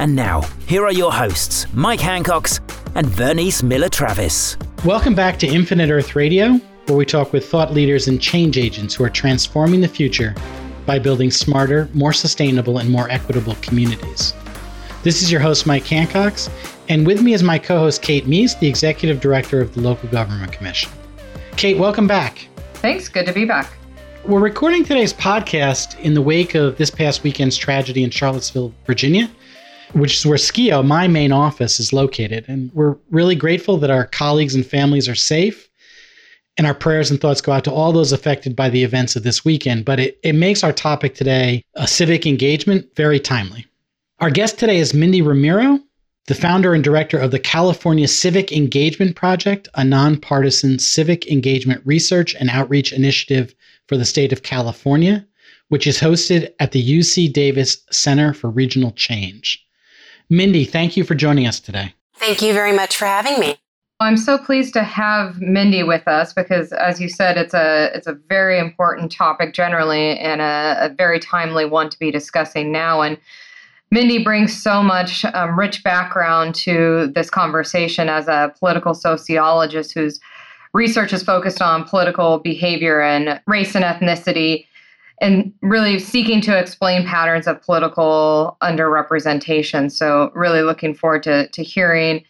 And now, here are your hosts, Mike Hancox and Vernice Miller Travis. Welcome back to Infinite Earth Radio, where we talk with thought leaders and change agents who are transforming the future by building smarter, more sustainable, and more equitable communities. This is your host, Mike Hancox, and with me is my co host, Kate Meis, the Executive Director of the Local Government Commission. Kate, welcome back. Thanks. Good to be back. We're recording today's podcast in the wake of this past weekend's tragedy in Charlottesville, Virginia which is where Skeo, my main office, is located. And we're really grateful that our colleagues and families are safe. And our prayers and thoughts go out to all those affected by the events of this weekend. But it, it makes our topic today, a civic engagement, very timely. Our guest today is Mindy Romero, the founder and director of the California Civic Engagement Project, a nonpartisan civic engagement research and outreach initiative for the state of California, which is hosted at the UC Davis Center for Regional Change. Mindy, thank you for joining us today. Thank you very much for having me. I'm so pleased to have Mindy with us because, as you said, it's a it's a very important topic generally and a, a very timely one to be discussing now. And Mindy brings so much um, rich background to this conversation as a political sociologist whose research is focused on political behavior and race and ethnicity and really seeking to explain patterns of political underrepresentation. So, really looking forward to, to hearing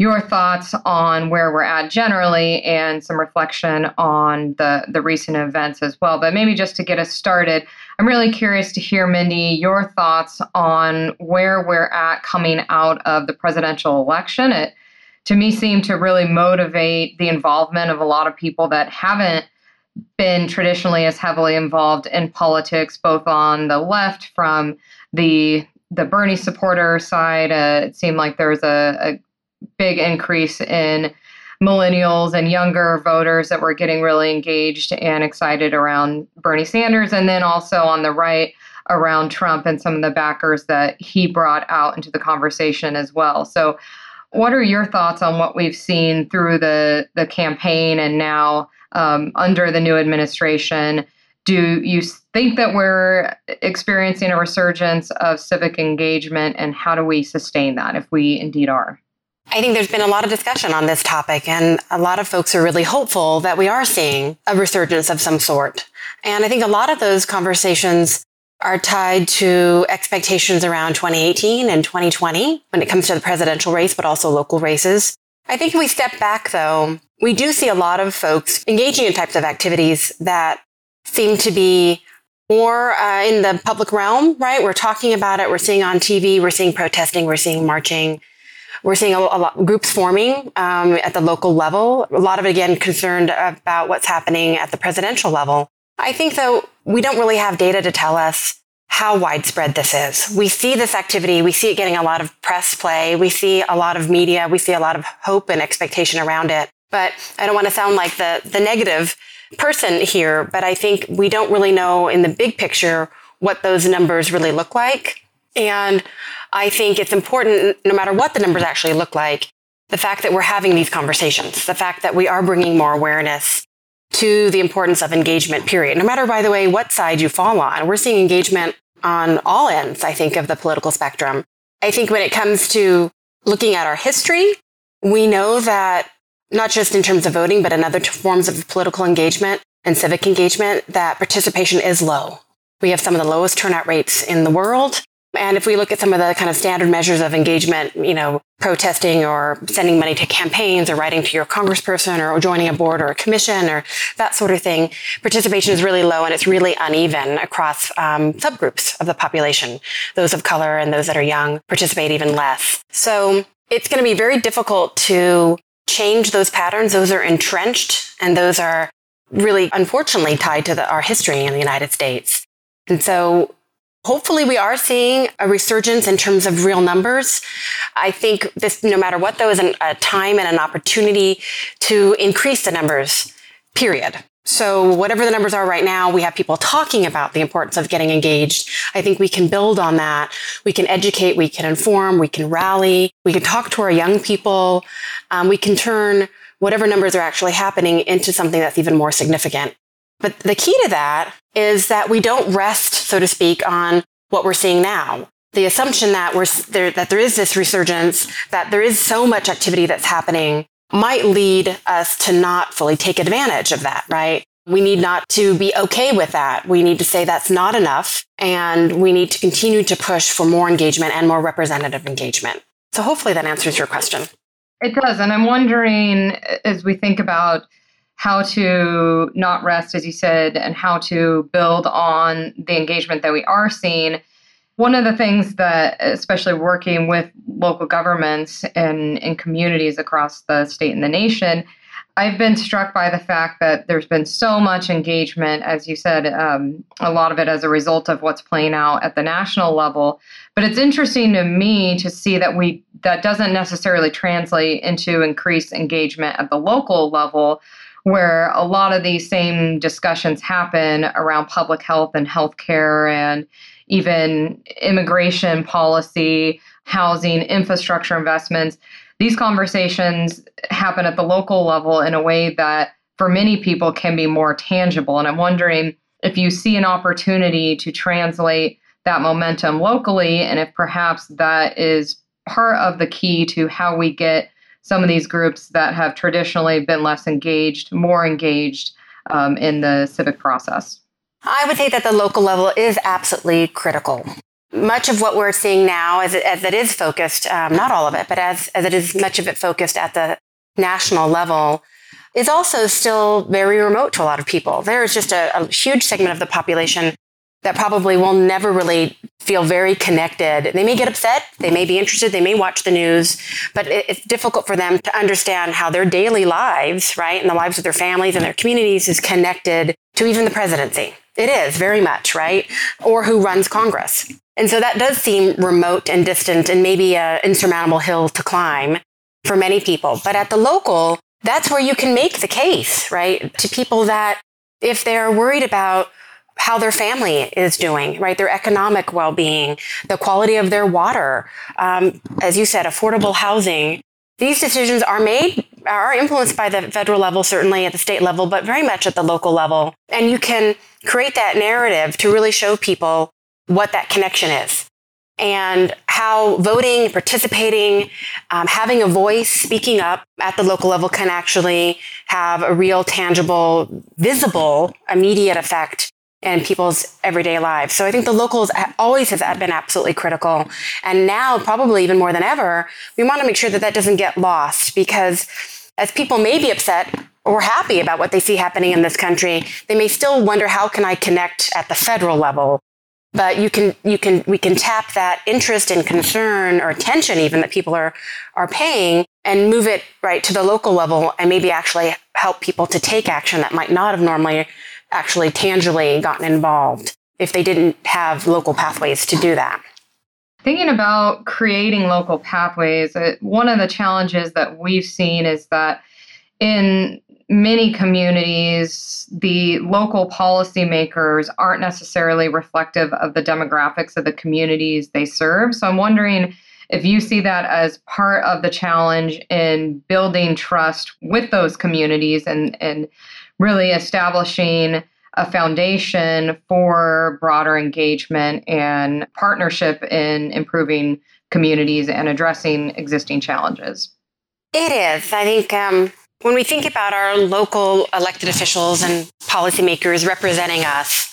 your thoughts on where we're at generally and some reflection on the, the recent events as well. But maybe just to get us started, I'm really curious to hear, Mindy, your thoughts on where we're at coming out of the presidential election. It, to me, seemed to really motivate the involvement of a lot of people that haven't been traditionally as heavily involved in politics, both on the left from the the Bernie supporter side. Uh, it seemed like there was a, a big increase in millennials and younger voters that were getting really engaged and excited around Bernie Sanders, and then also on the right around Trump and some of the backers that he brought out into the conversation as well. So, what are your thoughts on what we've seen through the the campaign and now? Um, under the new administration. Do you think that we're experiencing a resurgence of civic engagement, and how do we sustain that if we indeed are? I think there's been a lot of discussion on this topic, and a lot of folks are really hopeful that we are seeing a resurgence of some sort. And I think a lot of those conversations are tied to expectations around 2018 and 2020 when it comes to the presidential race, but also local races. I think if we step back, though, we do see a lot of folks engaging in types of activities that seem to be more uh, in the public realm, right? We're talking about it. We're seeing on TV. We're seeing protesting. We're seeing marching. We're seeing a, a lot groups forming um, at the local level. A lot of it, again, concerned about what's happening at the presidential level. I think, though, we don't really have data to tell us how widespread this is. We see this activity. We see it getting a lot of press play. We see a lot of media. We see a lot of hope and expectation around it. But I don't want to sound like the, the negative person here, but I think we don't really know in the big picture what those numbers really look like. And I think it's important, no matter what the numbers actually look like, the fact that we're having these conversations, the fact that we are bringing more awareness to the importance of engagement, period. No matter, by the way, what side you fall on, we're seeing engagement on all ends, I think, of the political spectrum. I think when it comes to looking at our history, we know that not just in terms of voting, but in other forms of political engagement and civic engagement, that participation is low. We have some of the lowest turnout rates in the world. And if we look at some of the kind of standard measures of engagement, you know, protesting or sending money to campaigns or writing to your congressperson or joining a board or a commission or that sort of thing, participation is really low and it's really uneven across um, subgroups of the population. Those of color and those that are young participate even less. So it's going to be very difficult to change those patterns. Those are entrenched and those are really unfortunately tied to the, our history in the United States. And so Hopefully, we are seeing a resurgence in terms of real numbers. I think this, no matter what, though, is an, a time and an opportunity to increase the numbers, period. So, whatever the numbers are right now, we have people talking about the importance of getting engaged. I think we can build on that. We can educate, we can inform, we can rally, we can talk to our young people. Um, we can turn whatever numbers are actually happening into something that's even more significant. But the key to that is that we don't rest, so to speak, on what we're seeing now. The assumption that we're there, that there is this resurgence, that there is so much activity that's happening might lead us to not fully take advantage of that, right? We need not to be okay with that. We need to say that's not enough. And we need to continue to push for more engagement and more representative engagement. So hopefully that answers your question. It does. And I'm wondering, as we think about how to not rest, as you said, and how to build on the engagement that we are seeing. One of the things that, especially working with local governments and in communities across the state and the nation, I've been struck by the fact that there's been so much engagement, as you said, um, a lot of it as a result of what's playing out at the national level. But it's interesting to me to see that we that doesn't necessarily translate into increased engagement at the local level, where a lot of these same discussions happen around public health and healthcare and even immigration policy, housing, infrastructure investments. These conversations happen at the local level in a way that for many people can be more tangible. And I'm wondering if you see an opportunity to translate that momentum locally and if perhaps that is part of the key to how we get some of these groups that have traditionally been less engaged, more engaged um, in the civic process? I would say that the local level is absolutely critical. Much of what we're seeing now, as it, as it is focused, um, not all of it, but as, as it is much of it focused at the national level, is also still very remote to a lot of people. There is just a, a huge segment of the population that probably will never really feel very connected. They may get upset, they may be interested, they may watch the news, but it's difficult for them to understand how their daily lives, right, and the lives of their families and their communities is connected to even the presidency. It is very much, right? Or who runs Congress. And so that does seem remote and distant and maybe an insurmountable hill to climb for many people. But at the local, that's where you can make the case, right? To people that if they're worried about how their family is doing, right? Their economic well being, the quality of their water, um, as you said, affordable housing. These decisions are made, are influenced by the federal level, certainly at the state level, but very much at the local level. And you can create that narrative to really show people what that connection is and how voting, participating, um, having a voice, speaking up at the local level can actually have a real, tangible, visible, immediate effect in people's everyday lives. So I think the locals always has been absolutely critical. And now, probably even more than ever, we want to make sure that that doesn't get lost because as people may be upset or happy about what they see happening in this country, they may still wonder how can I connect at the federal level. But you can, you can, we can tap that interest and concern or attention even that people are, are paying and move it right to the local level and maybe actually help people to take action that might not have normally actually tangibly gotten involved if they didn't have local pathways to do that. Thinking about creating local pathways, uh, one of the challenges that we've seen is that in many communities, the local policymakers aren't necessarily reflective of the demographics of the communities they serve. So I'm wondering if you see that as part of the challenge in building trust with those communities and, and really establishing a foundation for broader engagement and partnership in improving communities and addressing existing challenges. It is. I think um, when we think about our local elected officials and policymakers representing us,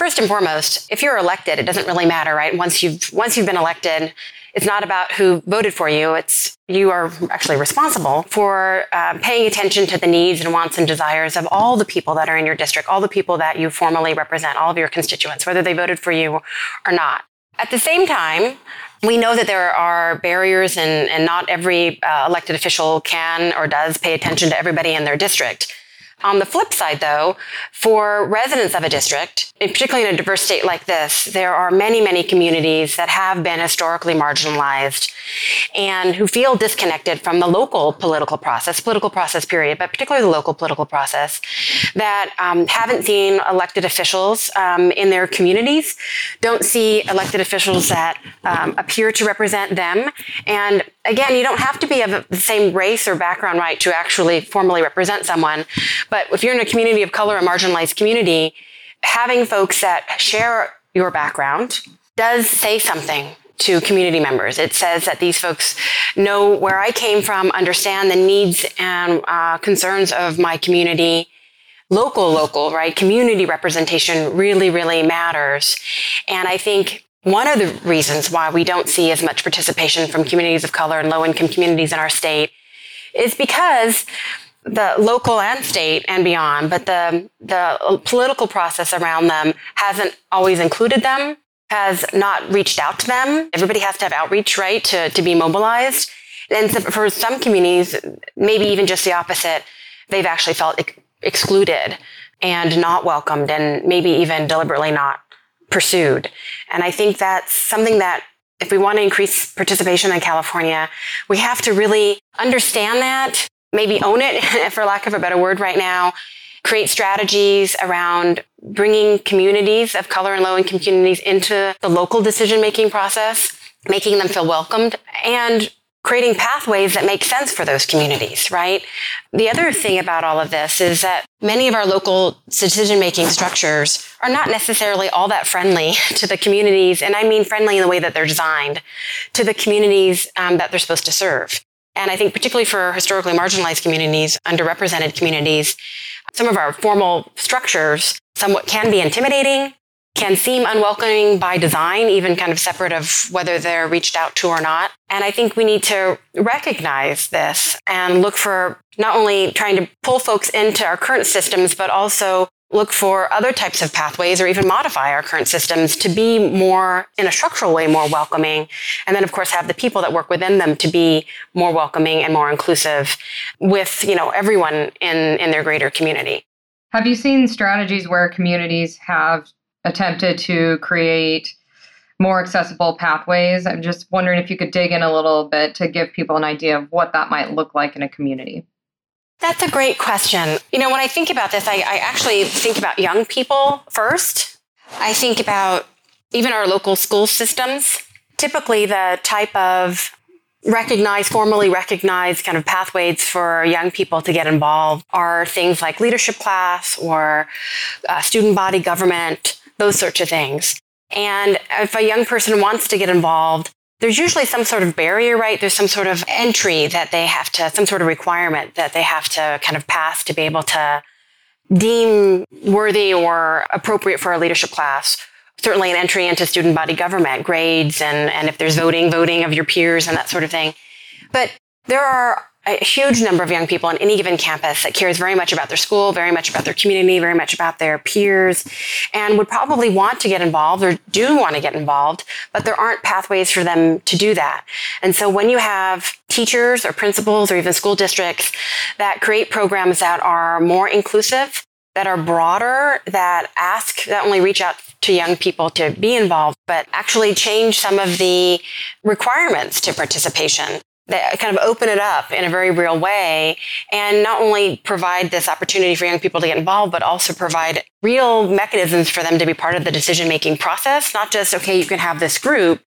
first and foremost, if you're elected, it doesn't really matter, right? Once you've once you've been elected, it's not about who voted for you. It's you are actually responsible for uh, paying attention to the needs and wants and desires of all the people that are in your district, all the people that you formally represent, all of your constituents, whether they voted for you or not. At the same time, we know that there are barriers and, and not every uh, elected official can or does pay attention to everybody in their district. On the flip side, though, for residents of a district, particularly in a diverse state like this, there are many, many communities that have been historically marginalized and who feel disconnected from the local political process, political process period, but particularly the local political process, that um, haven't seen elected officials um, in their communities, don't see elected officials that um, appear to represent them. And again, you don't have to be of the same race or background, right, to actually formally represent someone. But if you're in a community of color, a marginalized community, having folks that share your background does say something to community members. It says that these folks know where I came from, understand the needs and uh, concerns of my community. Local, local, right? Community representation really, really matters. And I think one of the reasons why we don't see as much participation from communities of color and low income communities in our state is because the local and state and beyond, but the, the political process around them hasn't always included them, has not reached out to them. Everybody has to have outreach, right, to, to be mobilized. And for some communities, maybe even just the opposite, they've actually felt ex- excluded and not welcomed and maybe even deliberately not pursued. And I think that's something that if we want to increase participation in California, we have to really understand that maybe own it, for lack of a better word right now, create strategies around bringing communities of color and low income communities into the local decision making process, making them feel welcomed, and creating pathways that make sense for those communities, right? The other thing about all of this is that many of our local decision making structures are not necessarily all that friendly to the communities, and I mean friendly in the way that they're designed to the communities um, that they're supposed to serve. And I think particularly for historically marginalized communities, underrepresented communities, some of our formal structures somewhat can be intimidating, can seem unwelcoming by design, even kind of separate of whether they're reached out to or not. And I think we need to recognize this and look for not only trying to pull folks into our current systems, but also look for other types of pathways or even modify our current systems to be more in a structural way more welcoming and then of course have the people that work within them to be more welcoming and more inclusive with you know everyone in in their greater community have you seen strategies where communities have attempted to create more accessible pathways i'm just wondering if you could dig in a little bit to give people an idea of what that might look like in a community that's a great question. You know, when I think about this, I, I, actually think about young people first. I think about even our local school systems. Typically, the type of recognized, formally recognized kind of pathways for young people to get involved are things like leadership class or uh, student body government, those sorts of things. And if a young person wants to get involved, there's usually some sort of barrier, right? There's some sort of entry that they have to, some sort of requirement that they have to kind of pass to be able to deem worthy or appropriate for a leadership class. Certainly an entry into student body government, grades, and, and if there's voting, voting of your peers and that sort of thing. But there are a huge number of young people on any given campus that cares very much about their school, very much about their community, very much about their peers, and would probably want to get involved or do want to get involved, but there aren't pathways for them to do that. And so when you have teachers or principals or even school districts that create programs that are more inclusive, that are broader, that ask, that only reach out to young people to be involved, but actually change some of the requirements to participation that kind of open it up in a very real way and not only provide this opportunity for young people to get involved, but also provide real mechanisms for them to be part of the decision making process. Not just, okay, you can have this group,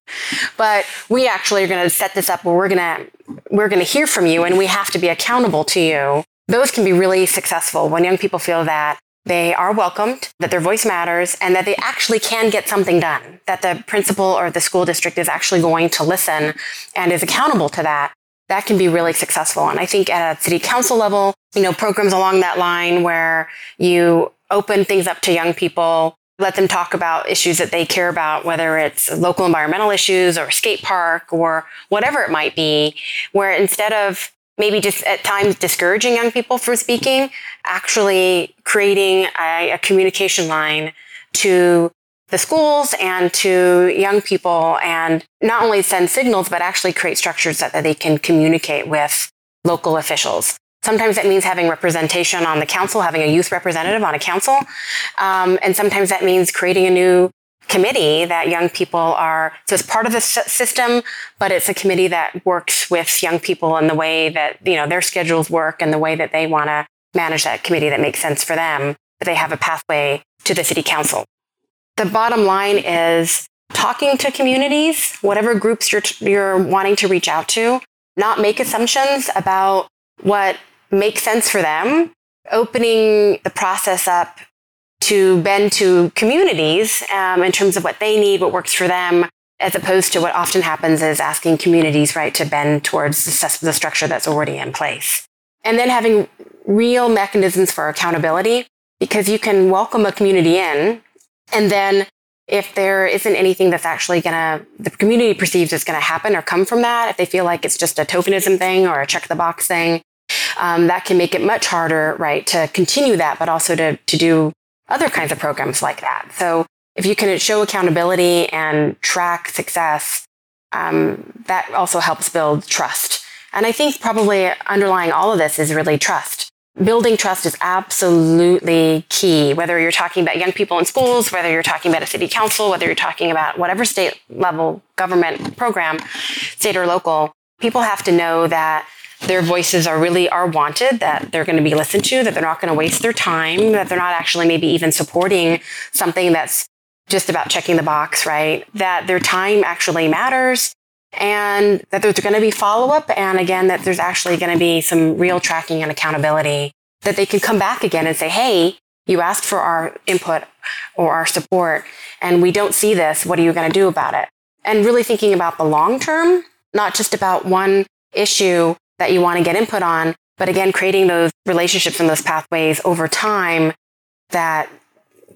but we actually are going to set this up where we're going to, we're going to hear from you and we have to be accountable to you. Those can be really successful when young people feel that they are welcomed, that their voice matters, and that they actually can get something done, that the principal or the school district is actually going to listen and is accountable to that. That can be really successful. And I think at a city council level, you know, programs along that line where you open things up to young people, let them talk about issues that they care about, whether it's local environmental issues or skate park or whatever it might be, where instead of maybe just at times discouraging young people from speaking, actually creating a, a, communication line to the schools and to young people and not only send signals, but actually create structures that, that they can communicate with local officials. Sometimes that means having representation on the council, having a youth representative on a council. Um, and sometimes that means creating a new committee that young people are, so it's part of the system, but it's a committee that works with young people in the way that, you know, their schedules work and the way that they want to manage that committee that makes sense for them. That they have a pathway to the city council. The bottom line is talking to communities, whatever groups you're, you're wanting to reach out to, not make assumptions about what makes sense for them, opening the process up to bend to communities um, in terms of what they need, what works for them, as opposed to what often happens is asking communities, right, to bend towards the, the structure that's already in place. And then having real mechanisms for accountability, because you can welcome a community in, and then if there isn't anything that's actually going to, the community perceives is going to happen or come from that, if they feel like it's just a tokenism thing or a check the box thing, um, that can make it much harder, right, to continue that, but also to, to do other kinds of programs like that. So if you can show accountability and track success, um, that also helps build trust. And I think probably underlying all of this is really trust. Building trust is absolutely key, whether you're talking about young people in schools, whether you're talking about a city council, whether you're talking about whatever state level government program, state or local. People have to know that their voices are really are wanted that they're going to be listened to that they're not going to waste their time that they're not actually maybe even supporting something that's just about checking the box right? That their time actually matters and that there's going to be follow-up and again that there's actually going to be some real tracking and accountability that they can come back again and say hey you asked for our input or our support and we don't see this. What are you going to do about it? And really thinking about the long term not just about one issue that you want to get input on. But again, creating those relationships and those pathways over time that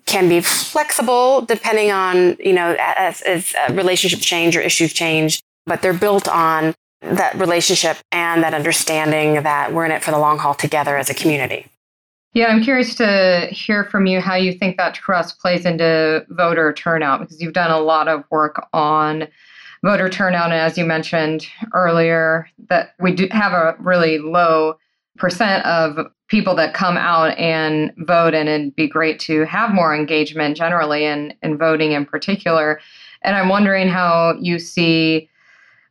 can be flexible depending on, you know, as, as uh, relationships change or issues change, but they're built on that relationship and that understanding that we're in it for the long haul together as a community. Yeah, I'm curious to hear from you how you think that trust plays into voter turnout because you've done a lot of work on voter turnout. And as you mentioned earlier, that we do have a really low percent of people that come out and vote, and it'd be great to have more engagement generally in, in voting in particular. And I'm wondering how you see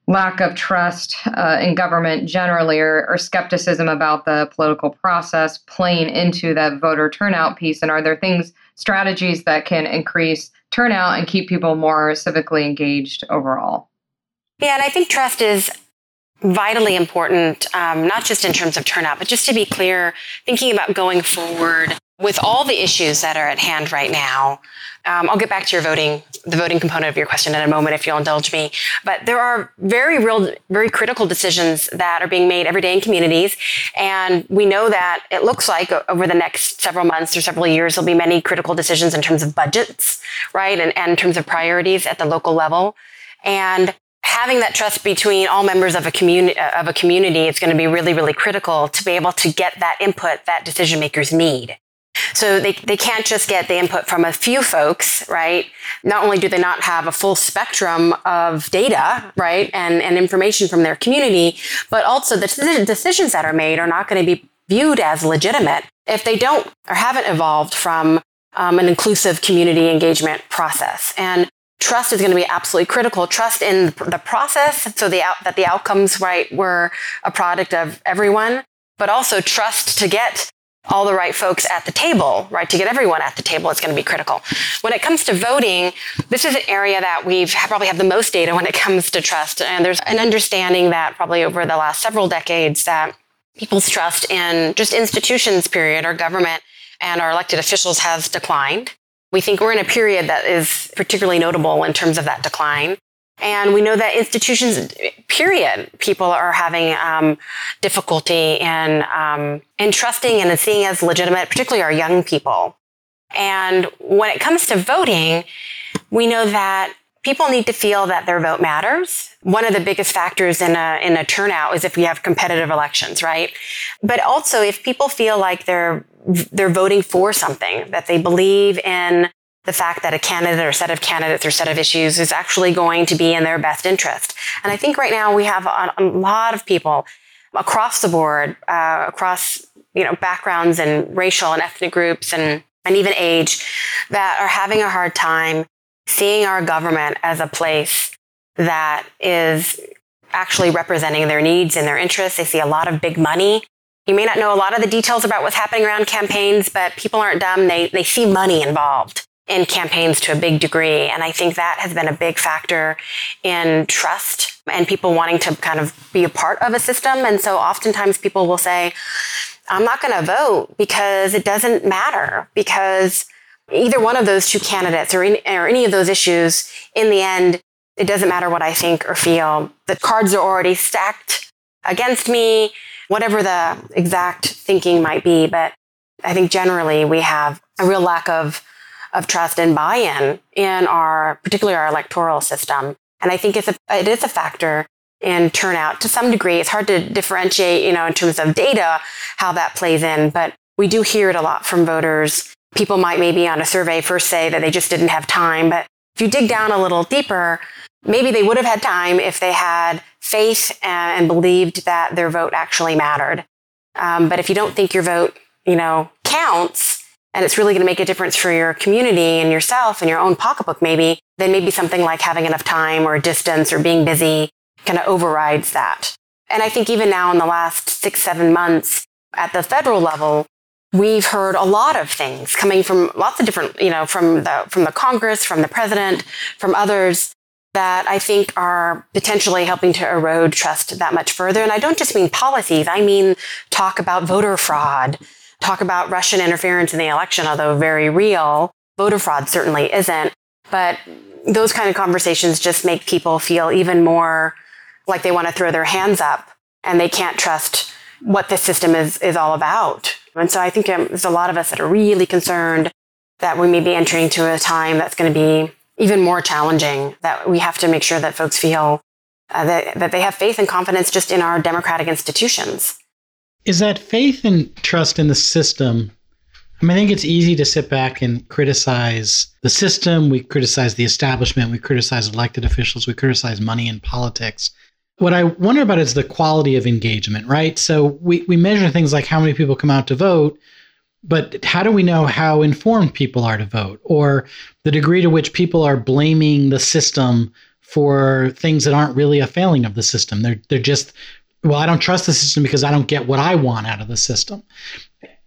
lack of trust uh, in government generally or, or, skepticism about the political process playing into that voter turnout piece and are there things strategies that can increase turnout and keep people more civically engaged overall. Yeah and i think trust is vitally important um, not just in terms of turnout but just to be clear thinking about going forward with all the issues that are at hand right now, um, I'll get back to your voting, the voting component of your question in a moment, if you'll indulge me. But there are very real, very critical decisions that are being made every day in communities. And we know that it looks like over the next several months or several years, there'll be many critical decisions in terms of budgets, right? And, and in terms of priorities at the local level. And having that trust between all members of a community of a community is going to be really really critical to be able to get that input that decision makers need so they, they can't just get the input from a few folks, right? Not only do they not have a full spectrum of data, right, and, and information from their community, but also the decisions that are made are not going to be viewed as legitimate if they don't or haven't evolved from um, an inclusive community engagement process. And trust is going to be absolutely critical. Trust in the process, so the out, that the outcomes right were a product of everyone, but also trust to get all the right folks at the table, right? To get everyone at the table is going to be critical. When it comes to voting, this is an area that we've probably have the most data when it comes to trust. And there's an understanding that probably over the last several decades that people's trust in just institutions, period, our government and our elected officials has declined. We think we're in a period that is particularly notable in terms of that decline. And we know that institutions, period, people are having um, difficulty in, um, in trusting and seeing as legitimate, particularly our young people. And when it comes to voting, we know that people need to feel that their vote matters. One of the biggest factors in a, in a turnout is if we have competitive elections, right? But also if people feel like they're, they're voting for something, that they believe in the fact that a candidate or set of candidates or set of issues is actually going to be in their best interest. And I think right now we have a, a lot of people across the board, uh, across you know backgrounds and racial and ethnic groups and and even age that are having a hard time seeing our government as a place that is actually representing their needs and their interests. They see a lot of big money. You may not know a lot of the details about what's happening around campaigns, but people aren't dumb. They, they see money involved in campaigns to a big degree. And I think that has been a big factor in trust and people wanting to kind of be a part of a system. And so oftentimes people will say, I'm not going to vote because it doesn't matter because either one of those two candidates or, any, or any of those issues, in the end, it doesn't matter what I think or feel. The cards are already stacked against me, whatever the exact thinking might be. But I think generally we have a real lack of, of trust and buy-in in our, particularly our electoral system. And I think it's a, it is a factor in turnout to some degree. It's hard to differentiate, you know, in terms of data, how that plays in, but we do hear it a lot from voters. People might maybe on a survey first say that they just didn't have time, but if you dig down a little deeper, maybe they would have had time if they had faith and, believed that their vote actually mattered. Um, but if you don't think your vote, you know, counts, and it's really going to make a difference for your community and yourself and your own pocketbook, maybe, then maybe something like having enough time or distance or being busy kind of overrides that. And I think even now in the last six, seven months at the federal level, we've heard a lot of things coming from lots of different, you know, from the, from the Congress, from the president, from others that I think are potentially helping to erode trust that much further. And I don't just mean policies. I mean, talk about voter fraud, talk about Russian interference in the election, although very real. Voter fraud certainly isn't. But those kind of conversations just make people feel even more like they want to throw their hands up and they can't trust what the system is, is all about. And so I think um, there's a lot of us that are really concerned that we may be entering into a time that's going to be even more challenging, that we have to make sure that folks feel uh, that, that they have faith and confidence just in our democratic institutions. Is that faith and trust in the system? I mean, I think it's easy to sit back and criticize the system. We criticize the establishment. We criticize elected officials. We criticize money in politics. What I wonder about is the quality of engagement, right? So we, we measure things like how many people come out to vote, but how do we know how informed people are to vote or the degree to which people are blaming the system for things that aren't really a failing of the system? They're, they're just, well, I don't trust the system because I don't get what I want out of the system.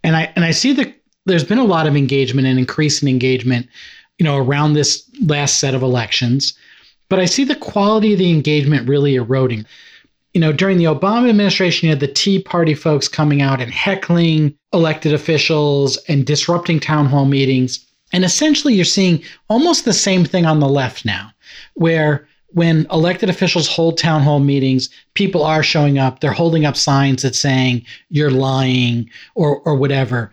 And I, and I see that there's been a lot of engagement and increase in engagement, you know, around this last set of elections. But I see the quality of the engagement really eroding. You know, during the Obama administration, you had the Tea Party folks coming out and heckling elected officials and disrupting town hall meetings. And essentially, you're seeing almost the same thing on the left now, where when elected officials hold town hall meetings, people are showing up. They're holding up signs that saying you're lying or or whatever.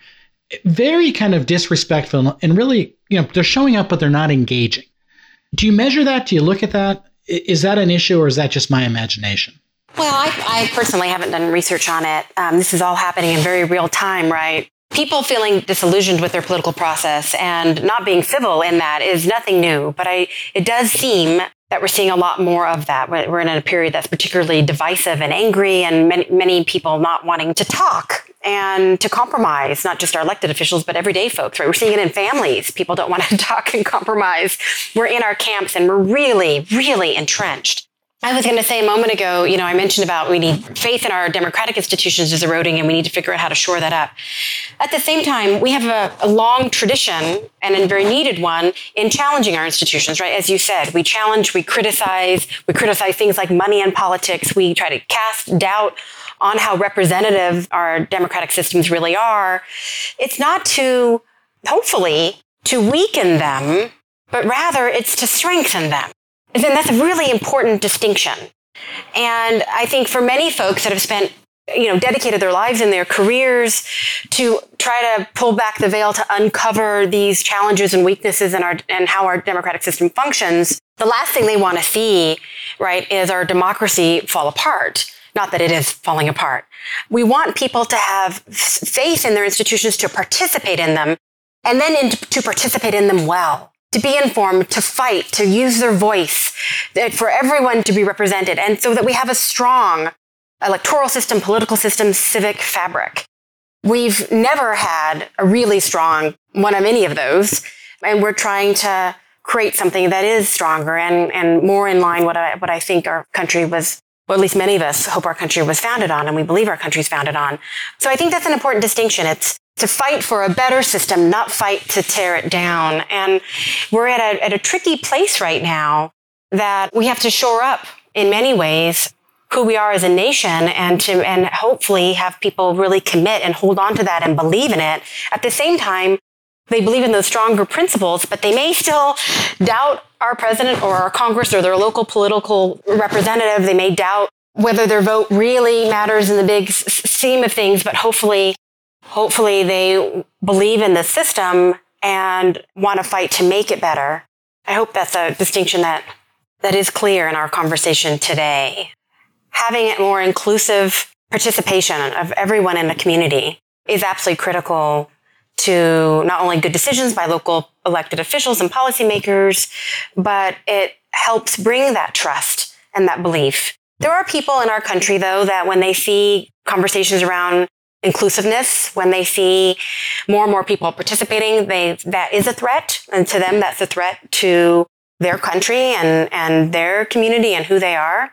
Very kind of disrespectful and really, you know, they're showing up, but they're not engaging. Do you measure that? Do you look at that? Is that an issue or is that just my imagination? Well, I, I personally haven't done research on it. Um, this is all happening in very real time, right? People feeling disillusioned with their political process and not being civil in that is nothing new. But I, it does seem that we're seeing a lot more of that. We're in a period that's particularly divisive and angry, and many, many people not wanting to talk and to compromise, not just our elected officials, but everyday folks, right? We're seeing it in families. People don't want to talk and compromise. We're in our camps and we're really, really entrenched. I was going to say a moment ago, you know, I mentioned about we need faith in our democratic institutions is eroding and we need to figure out how to shore that up. At the same time, we have a, a, long tradition and a very needed one in challenging our institutions, right? As you said, we challenge, we criticize, we criticize things like money and politics. We try to cast doubt on how representative our democratic systems really are. It's not to, hopefully, to weaken them, but rather it's to strengthen them. And that's a really important distinction. And I think for many folks that have spent you know dedicated their lives and their careers to try to pull back the veil to uncover these challenges and weaknesses in our and how our democratic system functions the last thing they want to see right is our democracy fall apart. Not that it is falling apart. We want people to have faith in their institutions to participate in them and then in, to participate in them well to be informed, to fight, to use their voice, for everyone to be represented. And so that we have a strong electoral system, political system, civic fabric. We've never had a really strong one of any of those. And we're trying to create something that is stronger and, and more in line what I, what I think our country was, or at least many of us hope our country was founded on and we believe our country's founded on. So I think that's an important distinction. It's to fight for a better system, not fight to tear it down. And we're at a, at a tricky place right now that we have to shore up in many ways who we are as a nation and to and hopefully have people really commit and hold on to that and believe in it at the same time they believe in those stronger principles but they may still doubt our president or our congress or their local political representative they may doubt whether their vote really matters in the big scheme of things but hopefully hopefully they believe in the system and want to fight to make it better i hope that's a distinction that that is clear in our conversation today having a more inclusive participation of everyone in the community is absolutely critical to not only good decisions by local elected officials and policymakers, but it helps bring that trust and that belief. There are people in our country, though, that when they see conversations around inclusiveness, when they see more and more people participating, they, that is a threat. And to them, that's a threat to their country and, and their community and who they are.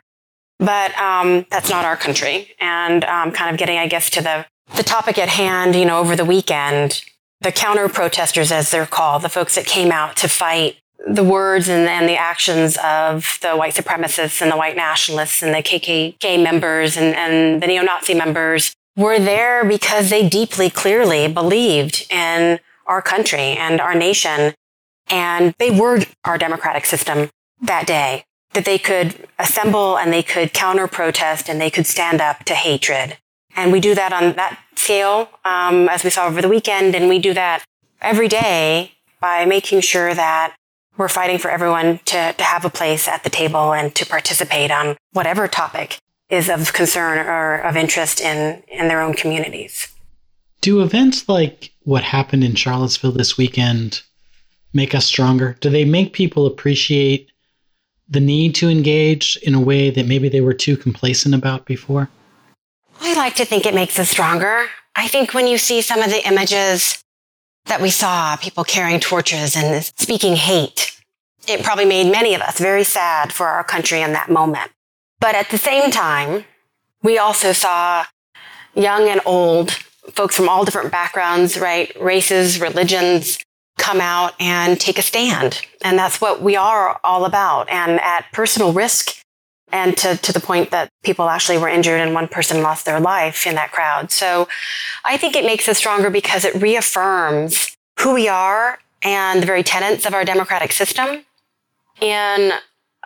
But um, that's not our country. And um, kind of getting, I guess, to the, the topic at hand, you know, over the weekend, the counter protesters, as they're called, the folks that came out to fight the words and, and the actions of the white supremacists and the white nationalists and the KKK members and, and the neo Nazi members were there because they deeply, clearly believed in our country and our nation. And they were our democratic system that day that they could assemble and they could counter protest and they could stand up to hatred. And we do that on that scale, um, as we saw over the weekend. And we do that every day by making sure that we're fighting for everyone to, to have a place at the table and to participate on whatever topic is of concern or of interest in, in their own communities. Do events like what happened in Charlottesville this weekend make us stronger? Do they make people appreciate the need to engage in a way that maybe they were too complacent about before? I like to think it makes us stronger. I think when you see some of the images that we saw, people carrying torches and speaking hate, it probably made many of us very sad for our country in that moment. But at the same time, we also saw young and old folks from all different backgrounds, right? Races, religions, come out and take a stand. And that's what we are all about. And at personal risk, and to, to the point that people actually were injured and one person lost their life in that crowd. So I think it makes us stronger because it reaffirms who we are and the very tenets of our democratic system in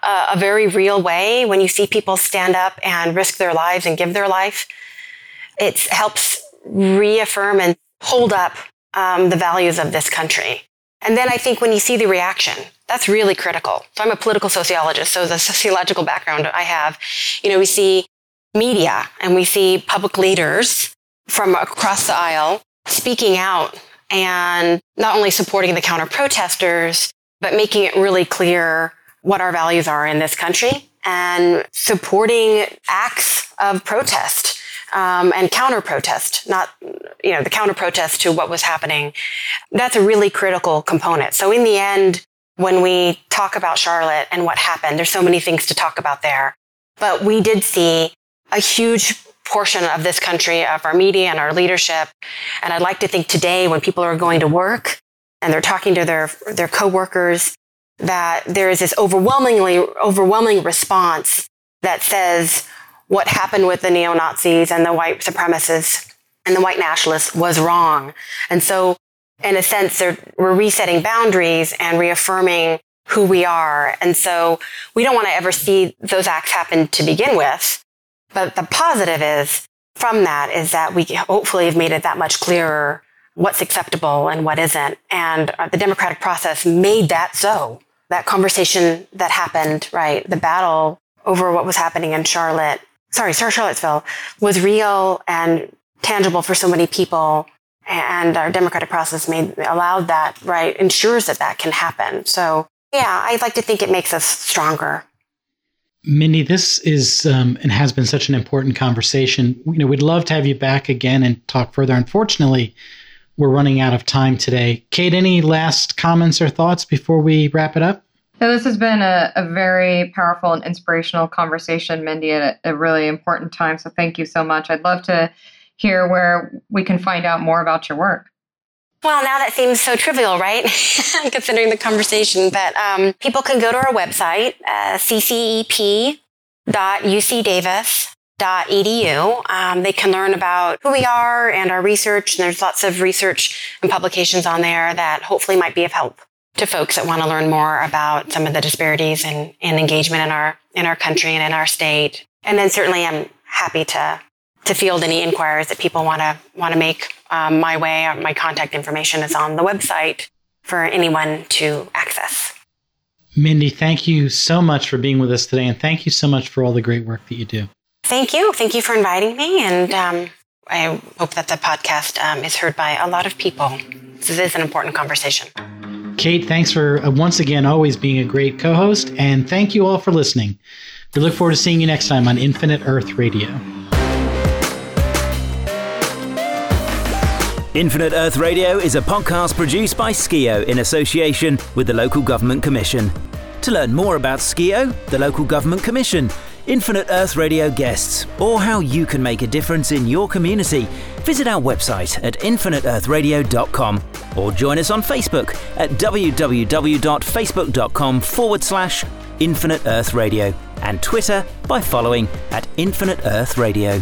a, a very real way. When you see people stand up and risk their lives and give their life, it helps reaffirm and hold up um, the values of this country. And then I think when you see the reaction, that's really critical. So I'm a political sociologist, so the sociological background I have, you know, we see media and we see public leaders from across the aisle speaking out and not only supporting the counter protesters, but making it really clear what our values are in this country and supporting acts of protest um, and counter protest, not, you know, the counter protest to what was happening. That's a really critical component. So in the end, when we talk about Charlotte and what happened, there's so many things to talk about there. But we did see a huge portion of this country, of our media and our leadership. And I'd like to think today when people are going to work and they're talking to their, their coworkers, that there is this overwhelmingly, overwhelming response that says, what happened with the neo Nazis and the white supremacists and the white nationalists was wrong. And so, in a sense, we're resetting boundaries and reaffirming who we are. And so, we don't want to ever see those acts happen to begin with. But the positive is from that is that we hopefully have made it that much clearer what's acceptable and what isn't. And uh, the democratic process made that so. That conversation that happened, right? The battle over what was happening in Charlotte sorry, Charlottesville was real and tangible for so many people. And our democratic process made allowed that, right, ensures that that can happen. So yeah, I'd like to think it makes us stronger. Mindy, this is um, and has been such an important conversation. You know, we'd love to have you back again and talk further. Unfortunately, we're running out of time today. Kate, any last comments or thoughts before we wrap it up? So this has been a, a very powerful and inspirational conversation, Mindy, at a, a really important time. So thank you so much. I'd love to hear where we can find out more about your work. Well, now that seems so trivial, right? Considering the conversation, but um, people can go to our website, uh, ccep.ucdavis.edu. Um, they can learn about who we are and our research, and there's lots of research and publications on there that hopefully might be of help to folks that want to learn more about some of the disparities and, and engagement in our in our country and in our state. And then certainly, I'm happy to to field any inquiries that people want to want to make um, my way. Uh, my contact information is on the website for anyone to access. Mindy, thank you so much for being with us today, and thank you so much for all the great work that you do. Thank you. Thank you for inviting me, and um, I hope that the podcast um, is heard by a lot of people. This is an important conversation. Kate, thanks for uh, once again always being a great co host, and thank you all for listening. We look forward to seeing you next time on Infinite Earth Radio. Infinite Earth Radio is a podcast produced by Skeo in association with the Local Government Commission. To learn more about Skeo, the Local Government Commission, Infinite Earth Radio guests, or how you can make a difference in your community, visit our website at infiniteearthradio.com or join us on Facebook at www.facebook.com forward slash Infinite Earth Radio and Twitter by following at Infinite Earth Radio.